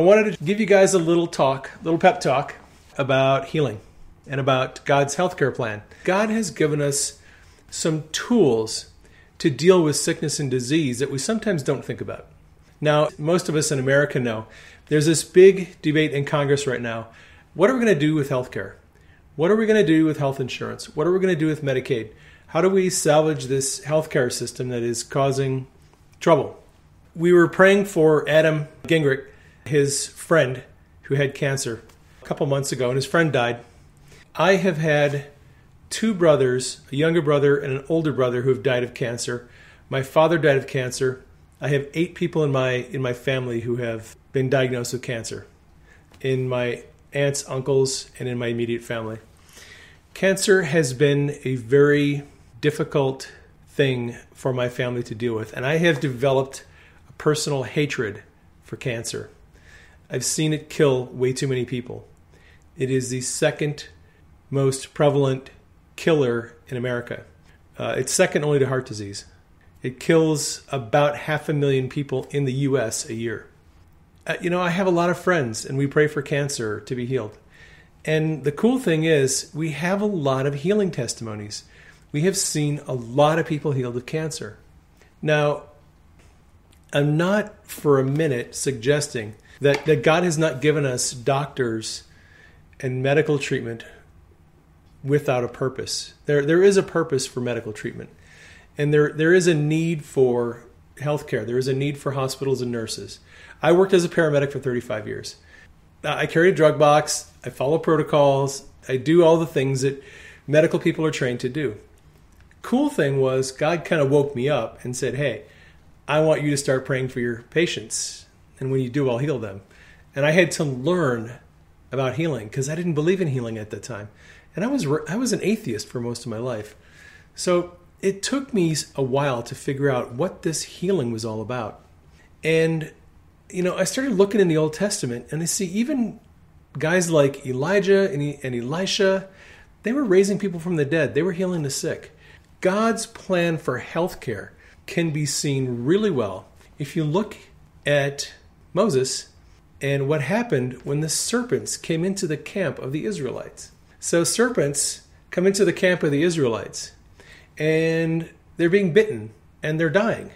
I wanted to give you guys a little talk, a little pep talk about healing and about God's healthcare plan. God has given us some tools to deal with sickness and disease that we sometimes don't think about. Now, most of us in America know there's this big debate in Congress right now. What are we going to do with healthcare? What are we going to do with health insurance? What are we going to do with Medicaid? How do we salvage this healthcare system that is causing trouble? We were praying for Adam Gingrich his friend who had cancer a couple months ago, and his friend died. I have had two brothers, a younger brother and an older brother, who have died of cancer. My father died of cancer. I have eight people in my in my family who have been diagnosed with cancer, in my aunts, uncles, and in my immediate family. Cancer has been a very difficult thing for my family to deal with, and I have developed a personal hatred for cancer. I've seen it kill way too many people. It is the second most prevalent killer in America. Uh, it's second only to heart disease. It kills about half a million people in the U.S. a year. Uh, you know, I have a lot of friends, and we pray for cancer to be healed. And the cool thing is, we have a lot of healing testimonies. We have seen a lot of people healed of cancer. Now, I'm not for a minute suggesting that, that God has not given us doctors and medical treatment without a purpose. There, there is a purpose for medical treatment, and there, there is a need for healthcare. There is a need for hospitals and nurses. I worked as a paramedic for 35 years. I carry a drug box. I follow protocols. I do all the things that medical people are trained to do. Cool thing was God kind of woke me up and said, "Hey, I want you to start praying for your patients and when you do, I'll heal them. And I had to learn about healing because I didn't believe in healing at that time. And I was I was an atheist for most of my life. So it took me a while to figure out what this healing was all about. And you know, I started looking in the Old Testament and I see even guys like Elijah and, and Elisha, they were raising people from the dead. They were healing the sick. God's plan for healthcare can be seen really well if you look at Moses and what happened when the serpents came into the camp of the Israelites. So, serpents come into the camp of the Israelites and they're being bitten and they're dying.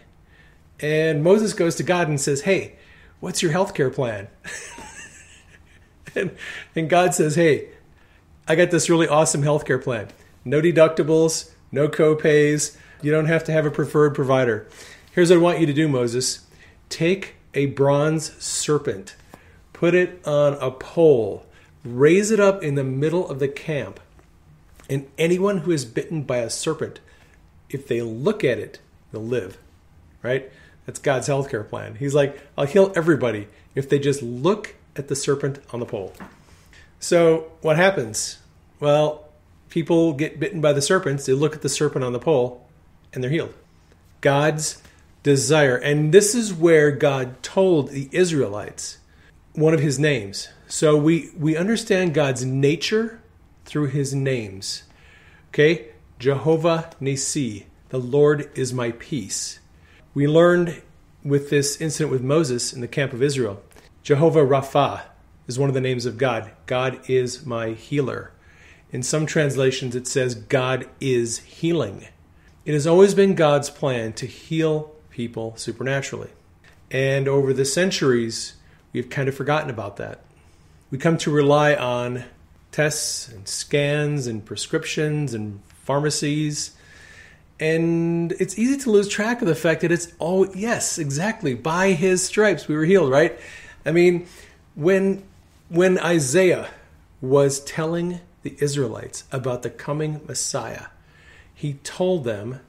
And Moses goes to God and says, Hey, what's your health care plan? and, and God says, Hey, I got this really awesome health care plan. No deductibles, no co-pays. You don't have to have a preferred provider. Here's what I want you to do, Moses. Take a bronze serpent, put it on a pole, raise it up in the middle of the camp, and anyone who is bitten by a serpent, if they look at it, they'll live. Right? That's God's healthcare plan. He's like, I'll heal everybody if they just look at the serpent on the pole. So, what happens? Well, people get bitten by the serpents, they look at the serpent on the pole, and they're healed. God's desire. And this is where God told the Israelites one of his names. So we, we understand God's nature through his names. Okay? Jehovah Nisi, the Lord is my peace. We learned with this incident with Moses in the camp of Israel, Jehovah Rapha is one of the names of God. God is my healer. In some translations, it says God is healing. It has always been God's plan to heal people supernaturally. And over the centuries, we've kind of forgotten about that. We come to rely on tests and scans and prescriptions and pharmacies. And it's easy to lose track of the fact that it's, oh, yes, exactly. By his stripes we were healed, right? I mean, when, when Isaiah was telling the Israelites about the coming Messiah, he told them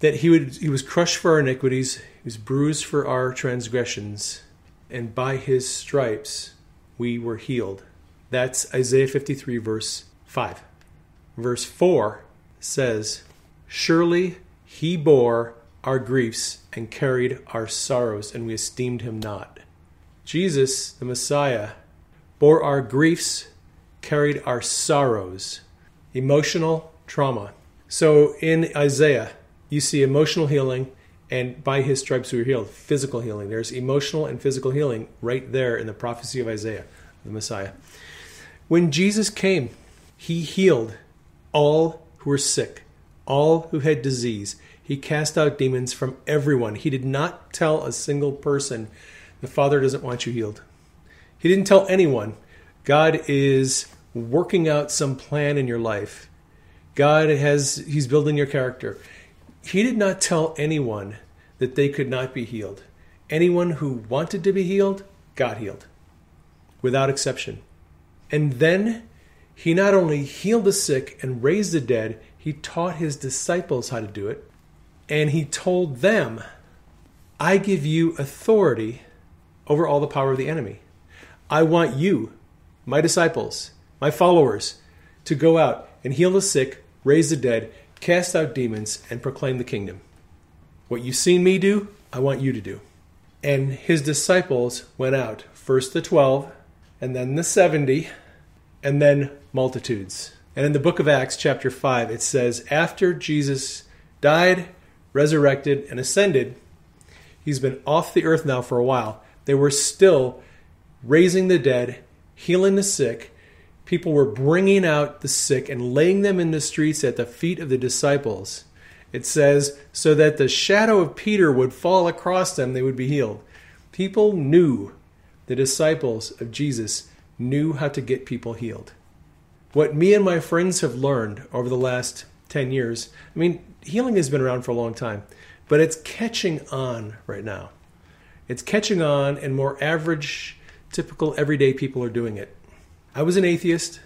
that he would he was crushed for our iniquities, he was bruised for our transgressions, and by his stripes we were healed. That's Isaiah 53, verse 5. Verse 4 says, Surely he bore our griefs and carried our sorrows, and we esteemed him not. Jesus, the Messiah, bore our griefs, carried our sorrows, emotional trauma. So in Isaiah, you see emotional healing, and by his stripes we were healed. Physical healing. There's emotional and physical healing right there in the prophecy of Isaiah, the Messiah. When Jesus came, he healed all who were sick, all who had disease. He cast out demons from everyone. He did not tell a single person, the Father doesn't want you healed. He didn't tell anyone, God is working out some plan in your life. God has, He's building your character. He did not tell anyone that they could not be healed. Anyone who wanted to be healed got healed, without exception. And then he not only healed the sick and raised the dead, he taught his disciples how to do it and he told them, I give you authority over all the power of the enemy. I want you, my disciples, my followers, to go out and heal the sick, raise the dead, cast out demons, and proclaim the kingdom. What you've seen me do, I want you to do. And his disciples went out, first the 12, and then the 70, and then multitudes. And in the book of Acts, chapter 5, it says, After Jesus died, resurrected, and ascended, he's been off the earth now for a while. They were still raising the dead, healing the sick. People were bringing out the sick and laying them in the streets at the feet of the disciples. It says, so that the shadow of Peter would fall across them, they would be healed. People knew, the disciples of Jesus knew how to get people healed. What me and my friends have learned over the last 10 years, I mean, healing has been around for a long time, but it's catching on right now. It's catching on, and more average, typical, everyday people are doing it. I was an atheist,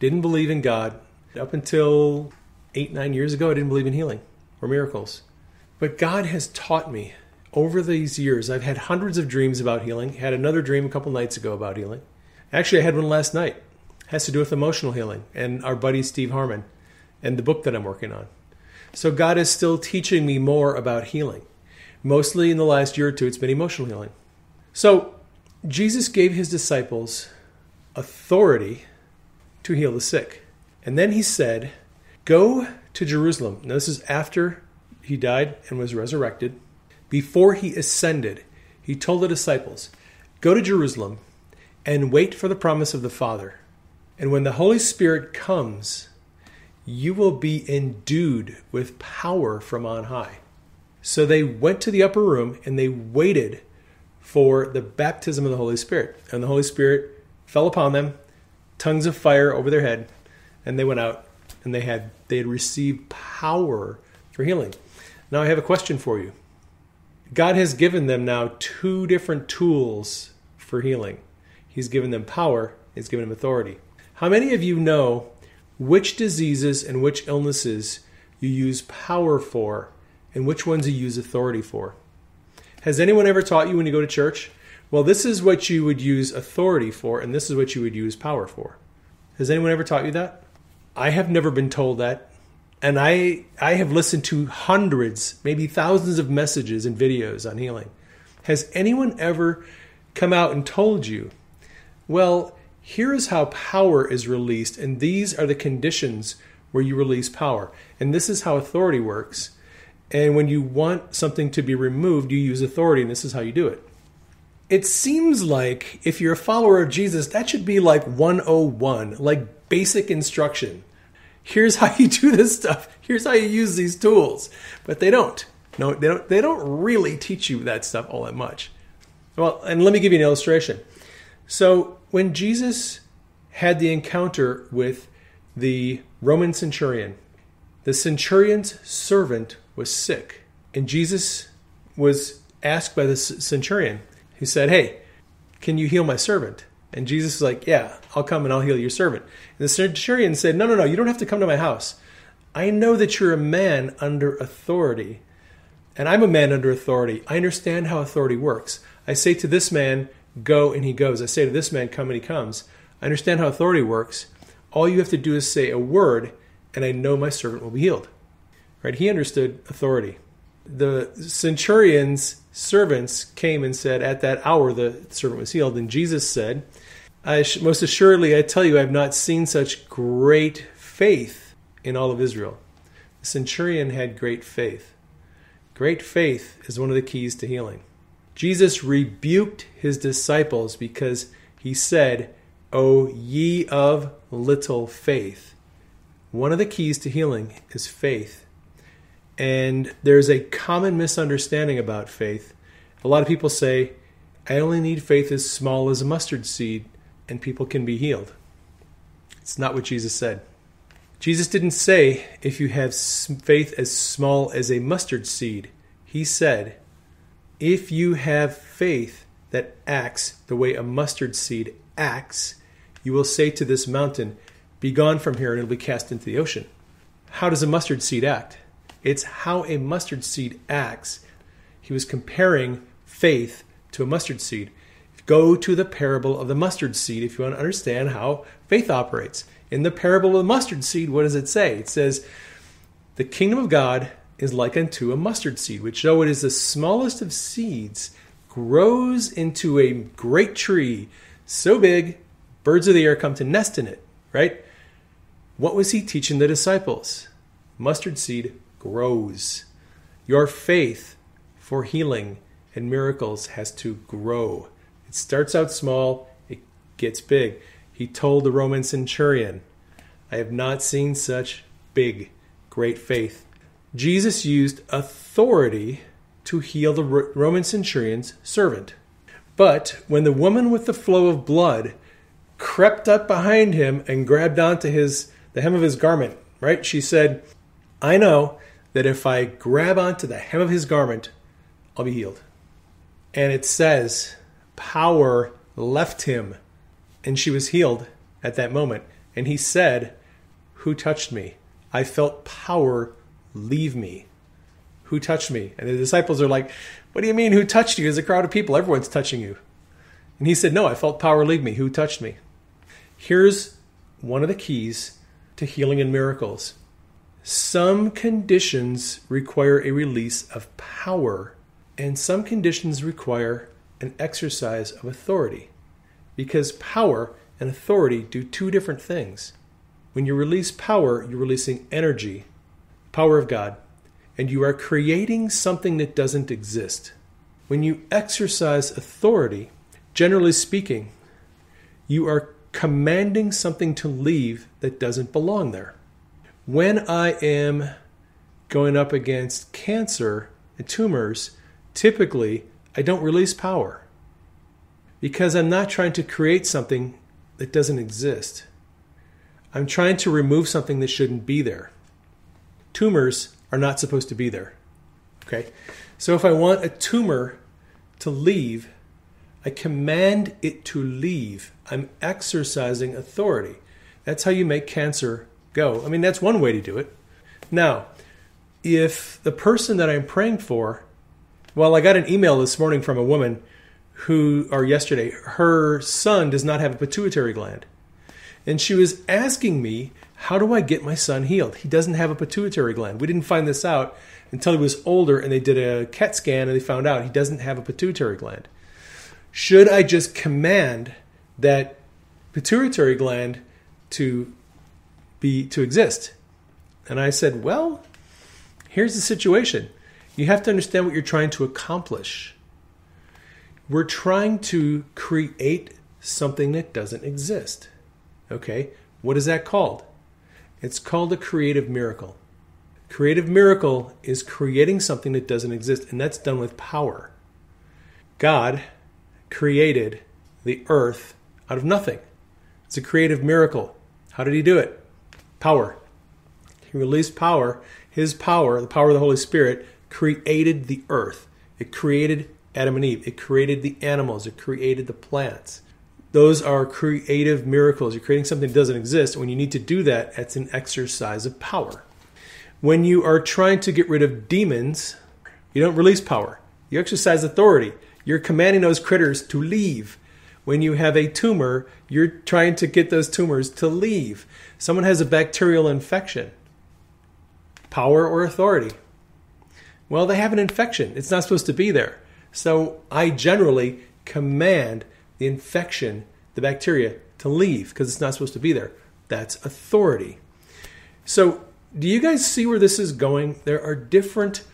didn't believe in God. Up until eight, nine years ago, I didn't believe in healing or miracles. But God has taught me over these years. I've had hundreds of dreams about healing. Had another dream a couple nights ago about healing. Actually, I had one last night. It has to do with emotional healing and our buddy Steve Harmon and the book that I'm working on. So God is still teaching me more about healing. Mostly in the last year or two, it's been emotional healing. So Jesus gave his disciples authority to heal the sick. And then he said, Go to Jerusalem. Now, this is after he died and was resurrected. Before he ascended, he told the disciples, Go to Jerusalem and wait for the promise of the Father. And when the Holy Spirit comes, you will be endued with power from on high. So they went to the upper room and they waited for the baptism of the Holy Spirit. And the Holy Spirit fell upon them, tongues of fire over their head, and they went out and they had they had received power for healing. Now I have a question for you. God has given them now two different tools for healing. He's given them power, he's given them authority. How many of you know which diseases and which illnesses you use power for and which ones you use authority for. Has anyone ever taught you when you go to church? Well, this is what you would use authority for, and this is what you would use power for. Has anyone ever taught you that? I have never been told that. And I, I have listened to hundreds, maybe thousands of messages and videos on healing. Has anyone ever come out and told you, well, here is how power is released, and these are the conditions where you release power. And this is how authority works. And when you want something to be removed, you use authority, and this is how you do it. It seems like if you're a follower of Jesus, that should be like 101, like basic instruction. Here's how you do this stuff. Here's how you use these tools. But they don't. No, they don't they don't really teach you that stuff all that much. Well, and let me give you an illustration. So when Jesus had the encounter with the Roman centurion, the centurion's servant was sick, and Jesus was asked by the centurion, who said, Hey, can you heal my servant? And Jesus was like, Yeah, I'll come and I'll heal your servant. And the centurion said, No, no, no, you don't have to come to my house. I know that you're a man under authority, And I'm a man under authority. I understand how authority works. I say to this man, go, and he goes. I say to this man, come, and he comes. I understand how authority works. All you have to do is say a word, and I know my servant will be healed. Right? He understood authority. The centurion's servants came and said, At that hour the servant was healed. And Jesus said, Most assuredly, I tell you, I have not seen such great faith in all of Israel. The centurion had great faith. Great faith is one of the keys to healing. Jesus rebuked his disciples because he said, O ye of little faith. One of the keys to healing is faith. And there's a common misunderstanding about faith. A lot of people say, I only need faith as small as a mustard seed, and people can be healed. It's not what Jesus said. Jesus didn't say, if you have faith as small as a mustard seed. He said, if you have faith that acts the way a mustard seed acts, you will say to this mountain, Be gone from here, and it'll be cast into the ocean. How does a mustard seed act? It's how a mustard seed acts. He was comparing faith to a mustard seed. Go to the parable of the mustard seed if you want to understand how faith operates. In the parable of the mustard seed, what does it say? It says, The kingdom of God is like unto a mustard seed, which, though it is the smallest of seeds, grows into a great tree, so big, birds of the air come to nest in it, right? What was he teaching the disciples? Mustard seed grows. Your faith for healing and miracles has to grow. It starts out small, it gets big. He told the Roman centurion, I have not seen such big, great faith. Jesus used authority to heal the Roman centurion's servant. But when the woman with the flow of blood crept up behind him and grabbed onto his the hem of his garment, right? She said, I know that if I grab onto the hem of his garment, I'll be healed. And it says, power left him, and she was healed at that moment. And he said, Who touched me? I felt power leave me. Who touched me? And the disciples are like, What do you mean, who touched you? There's a crowd of people. Everyone's touching you. And he said, No, I felt power leave me. Who touched me? Here's one of the keys to healing and miracles some conditions require a release of power, and some conditions require an exercise of authority. Because power and authority do two different things. When you release power, you're releasing energy, power of God, and you are creating something that doesn't exist. When you exercise authority, generally speaking, you are commanding something to leave that doesn't belong there when I am going up against cancer and tumors, typically I don't release power because I'm not trying to create something that doesn't exist. I'm trying to remove something that shouldn't be there. Tumors are not supposed to be there. Okay? So if I want a tumor to leave, I command it to leave. I'm exercising authority. That's how you make cancer go. I mean, that's one way to do it. Now, if the person that I'm praying for, well, I got an email this morning from a woman who, or yesterday, her son does not have a pituitary gland. And she was asking me, how do I get my son healed? He doesn't have a pituitary gland. We didn't find this out until he was older and they did a CAT scan and they found out he doesn't have a pituitary gland. Should I just command that pituitary gland to be to exist. And I said, "Well, here's the situation. You have to understand what you're trying to accomplish. We're trying to create something that doesn't exist. Okay? What is that called? It's called a creative miracle. Creative miracle is creating something that doesn't exist, and that's done with power. God created the earth out of nothing. It's a creative miracle. How did he do it? Power. He released power. His power, the power of the Holy Spirit, created the earth. It created Adam and Eve. It created the animals. It created the plants. Those are creative miracles. You're creating something that doesn't exist. When you need to do that, it's an exercise of power. When you are trying to get rid of demons You don't release power. You exercise authority. You're commanding those critters to leave. When you have a tumor, you're trying to get those tumors to leave. Someone has a bacterial infection. Power or authority? Well, they have an infection. It's not supposed to be there. So I generally command the infection, the bacteria, to leave because it's not supposed to be there. That's authority. So, do you guys see where this is going? There are different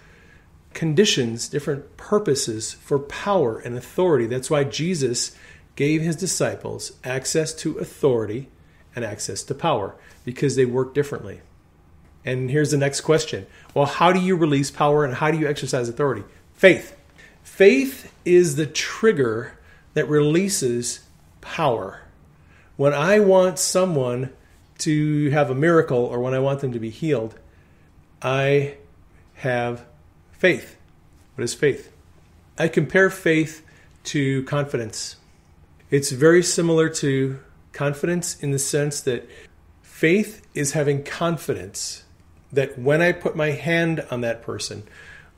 conditions, different purposes for power and authority. That's why Jesus gave his disciples access to authority and access to power because they work differently. And here's the next question Well, how do you release power and how do you exercise authority? Faith. Faith is the trigger that releases power. When I want someone to have a miracle or when I want them to be healed, I have faith. What is faith? I compare faith to confidence. It's very similar to confidence in the sense that faith is having confidence that when I put my hand on that person,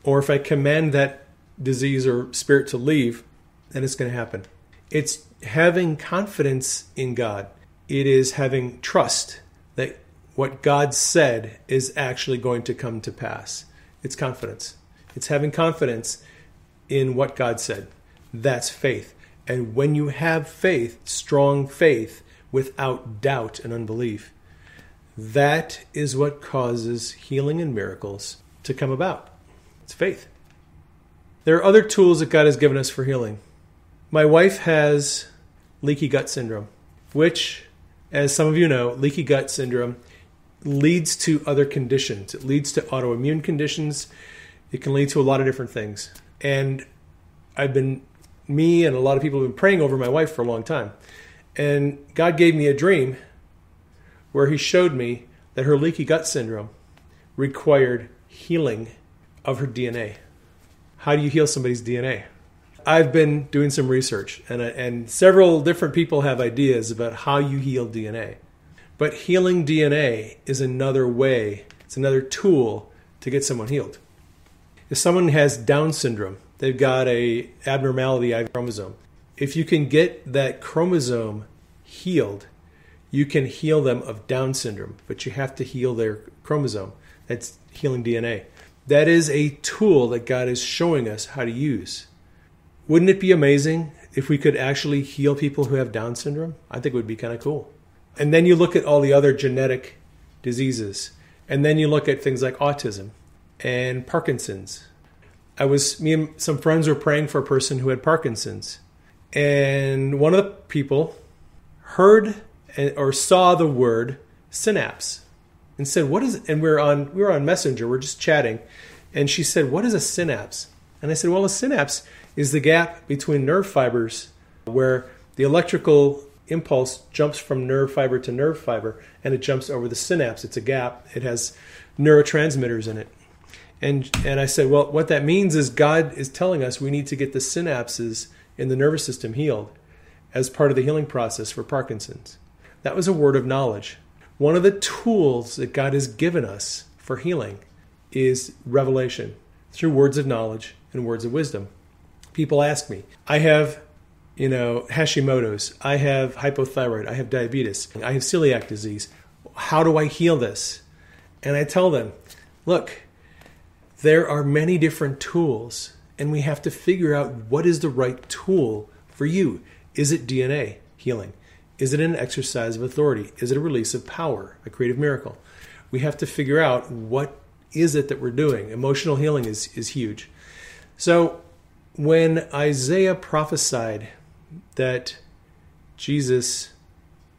or if I command that disease or spirit to leave, then it's going to happen. It's having confidence in God. It is having trust that what God said is actually going to come to pass. It's confidence. It's having confidence in what God said. That's faith. And when you have faith, strong faith, without doubt and unbelief, that is what causes healing and miracles to come about. It's faith. There are other tools that God has given us for healing. My wife has leaky gut syndrome, which, as some of you know, leaky gut syndrome leads to other conditions. It leads to autoimmune conditions. It can lead to a lot of different things. And I've been, me and a lot of people have been praying over my wife for a long time. And God gave me a dream where He showed me that her leaky gut syndrome required healing of her DNA. How do you heal somebody's DNA? I've been doing some research, and, and several different people have ideas about how you heal DNA. But healing DNA is another way, it's another tool to get someone healed. If someone has Down syndrome, they've got a abnormality of chromosome. If you can get that chromosome healed, you can heal them of Down syndrome, but you have to heal their chromosome. That's healing DNA. That is a tool that God is showing us how to use. Wouldn't it be amazing if we could actually heal people who have Down syndrome? I think it would be kind of cool. And then you look at all the other genetic diseases, and then you look at things like autism and Parkinson's. I was me and some friends were praying for a person who had Parkinson's, and one of the people heard or saw the word synapse and said, "What is?" And we are on we were on Messenger, we're just chatting, and she said, "What is a synapse?" And I said, "Well, a synapse is the gap between nerve fibers where the electrical impulse jumps from nerve fiber to nerve fiber, and it jumps over the synapse. It's a gap. It has neurotransmitters in it." And and I said, "Well, what that means is God is telling us we need to get the synapses in the nervous system healed." As part of the healing process for Parkinson's. That was a word of knowledge. One of the tools that God has given us for healing is revelation through words of knowledge and words of wisdom. People ask me, I have, you know, Hashimoto's, I have hypothyroid, I have diabetes, I have celiac disease. How do I heal this? And I tell them, look, there are many different tools, and we have to figure out what is the right tool for you. Is it DNA healing? Is it an exercise of authority? Is it a release of power, a creative miracle? We have to figure out what is it that we're doing. Emotional healing is, is huge. So when Isaiah prophesied that Jesus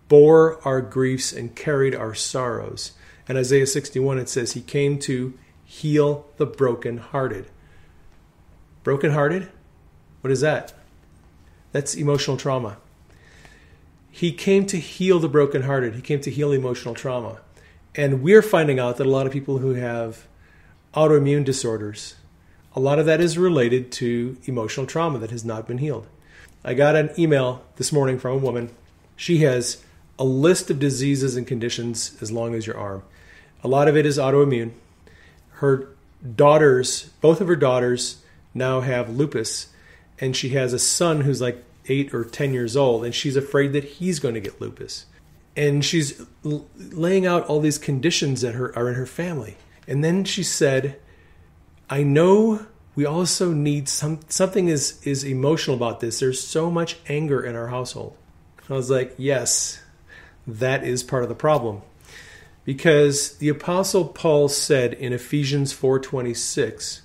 bore our griefs and carried our sorrows, in Isaiah 61 it says he came to heal the brokenhearted. Brokenhearted? What is that? That's emotional trauma. He came to heal the brokenhearted. He came to heal emotional trauma. And we're finding out that a lot of people who have autoimmune disorders, a lot of that is related to emotional trauma that has not been healed. I got an email this morning from a woman. She has a list of diseases and conditions as long as your arm. A lot of it is autoimmune. Her daughters, both of her daughters, now have lupus, and she has a son who's like eight or ten years old, and she's afraid that he's going to get lupus. And she's l- laying out all these conditions that her, are in her family. And then she said, I know we also need some something is is emotional about this. There's so much anger in our household. I was like, yes, that is part of the problem. Because the apostle Paul said in Ephesians 4:26,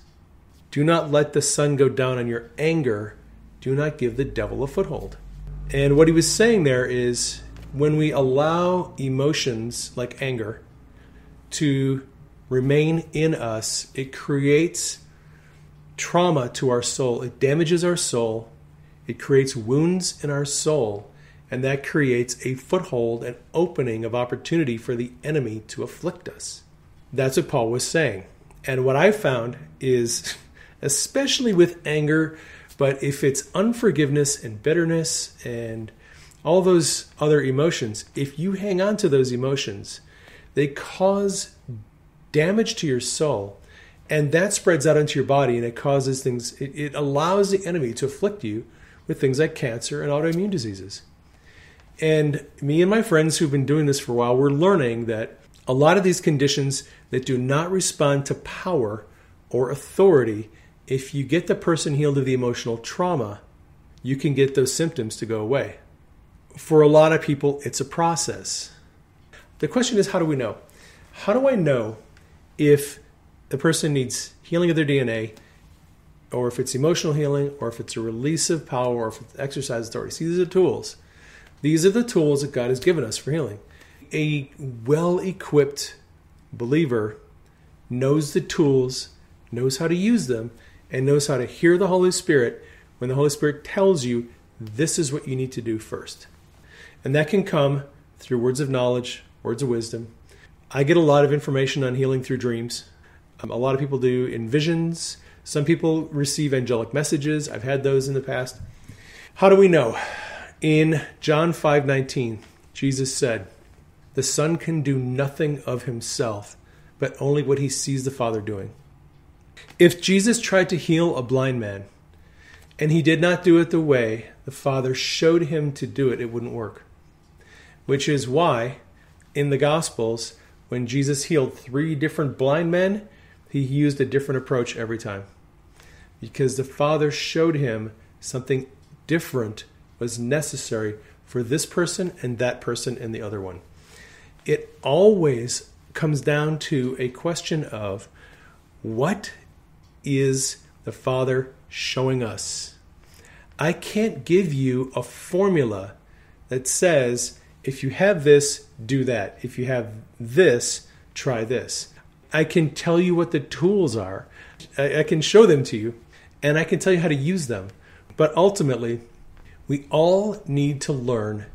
"Do not let the sun go down on your anger. Do not give the devil a foothold." And what he was saying there is when we allow emotions like anger to remain in us, it creates trauma to our soul. It damages our soul. It creates wounds in our soul. And that creates a foothold, an opening of opportunity for the enemy to afflict us. That's what Paul was saying. And what I found is, especially with anger, but if it's unforgiveness and bitterness and all those other emotions, if you hang on to those emotions, they cause damage to your soul and that spreads out into your body and it causes things it, it, allows the enemy to afflict you with things like cancer and autoimmune diseases and me and my friends who've been doing this for a while we're learning that a lot of these conditions that do not respond to power or authority if you get the person healed of the emotional trauma you can get those symptoms to go away for a lot of people it's a process the question is how do we know how do i know if the person needs healing of their DNA, or if it's emotional healing, or if it's a release of power, or if it's exercise authority. See, these are tools. These are the tools that God has given us for healing. A well equipped believer knows the tools, knows how to use them, and knows how to hear the Holy Spirit when the Holy Spirit tells you this is what you need to do first. And that can come through words of knowledge, words of wisdom. I get a lot of information on healing through dreams. Um, a lot of people do in visions. Some people receive angelic messages. I've had those in the past. How do we know? In John 5:19, Jesus said, "The Son can do nothing of himself, but only what he sees the Father doing." If Jesus tried to heal a blind man and he did not do it the way the Father showed him to do it, it wouldn't work. Which is why in the Gospels, when Jesus healed three different blind men, he used a different approach every time because the Father showed him something different was necessary for this person and that person and the other one. It always comes down to a question of what is the Father showing us? I can't give you a formula that says if you have this, do that. If you have this, try this. I can tell you what the tools are. I, can show them to you and I can tell you how to use them. But ultimately, we all need to learn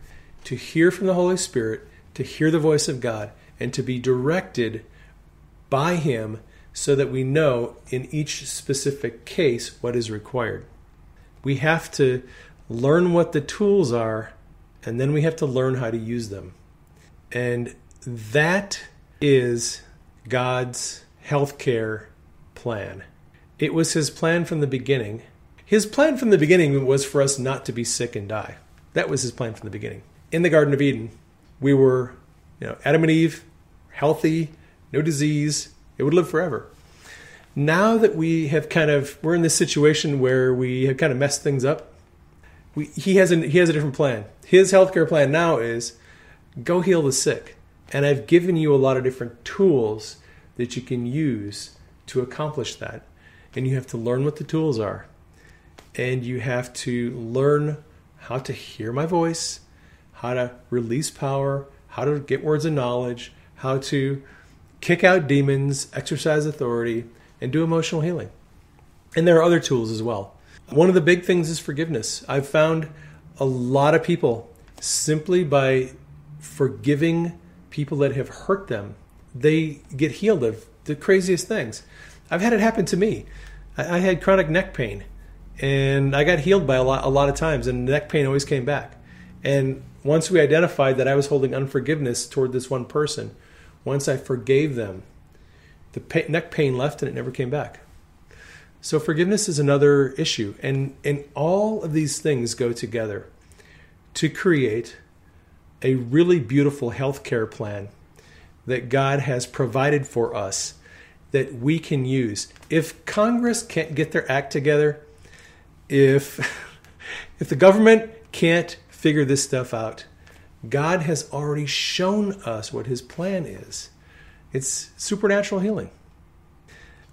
to hear from the Holy Spirit, to hear the voice of God, and to be directed by Him so that we know in each specific case what is required. We have to learn what the tools are, and then we have to learn how to use them. And that is God's healthcare plan. It was his plan from the beginning. His plan from the beginning was for us not to be sick and die. That was his plan from the beginning. In the Garden of Eden, we were, you know, Adam and Eve, healthy, no disease, it would live forever. Now that we have kind of we're in this situation where we have kind of messed things up, we, he has a he has a different plan. His healthcare plan now is go heal the sick. And I've given you a lot of different tools that you can use to accomplish that. And you have to learn what the tools are. And you have to learn how to hear my voice, how to release power, how to get words of knowledge, how to kick out demons, exercise authority, and do emotional healing. And there are other tools as well. One of the big things is forgiveness. I've found a lot of people simply by forgiving people that have hurt them, they get healed of the craziest things. I've had it happen to me. I, had chronic neck pain, and I got healed by a lot, a lot of times, and neck pain always came back. And once we identified that I was holding unforgiveness toward this one person, once I forgave them, the pain, neck pain left and it never came back. So forgiveness is another issue, and and all of these things go together to create a really beautiful healthcare plan that God has provided for us that we can use. If Congress can't get their act together, if if the government can't figure this stuff out, God has already shown us what his plan is. It's supernatural healing.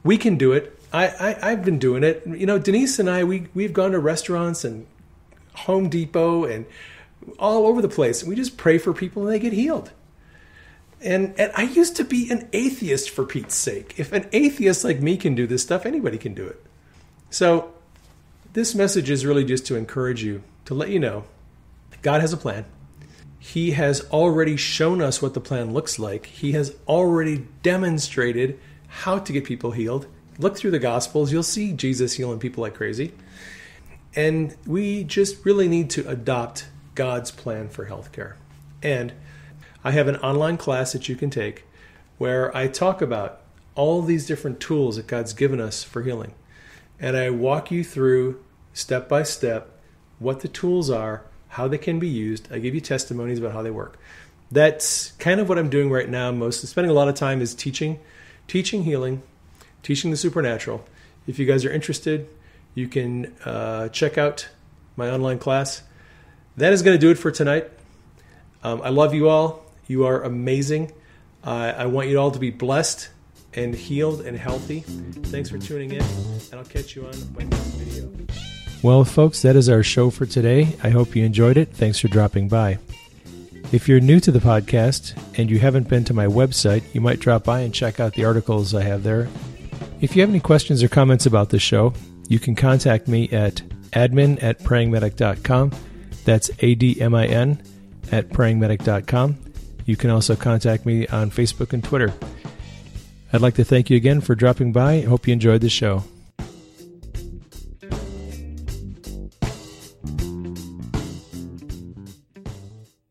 We can do it. I, I have been doing it. You know, Denise and I we we've gone to restaurants and Home Depot and all over the place. We just pray for people and they get healed. And, and I used to be an atheist for Pete's sake. If an atheist like me can do this stuff, anybody can do it. So, this message is really just to encourage you, to let you know God has a plan. He has already shown us what the plan looks like. He has already demonstrated how to get people healed. Look through the Gospels, you'll see Jesus healing people like crazy. And we just really need to adopt God's plan for healthcare. And I have an online class that you can take where I talk about all these different tools that God's given us for healing. And I walk you through step by step what the tools are, how they can be used. I give you testimonies about how they work. That's kind of what I'm doing right now. Most spending a lot of time is teaching, teaching healing, teaching the supernatural. If you guys are interested, you can uh, check out my online class. That is going to do it for tonight. Um, I love you all. You are amazing. Uh, I want you all to be blessed and healed and healthy. Thanks for tuning in, and I'll catch you on my next video. Well, folks, that is our show for today. I hope you enjoyed it. Thanks for dropping by. If you're new to the podcast and you haven't been to my website, you might drop by and check out the articles I have there. If you have any questions or comments about the show, you can contact me at admin at prayingmedic.com. That's A D M I N at prayingmedic.com. You can also contact me on Facebook and Twitter. I'd like to thank you again for dropping by. Hope you enjoyed the show.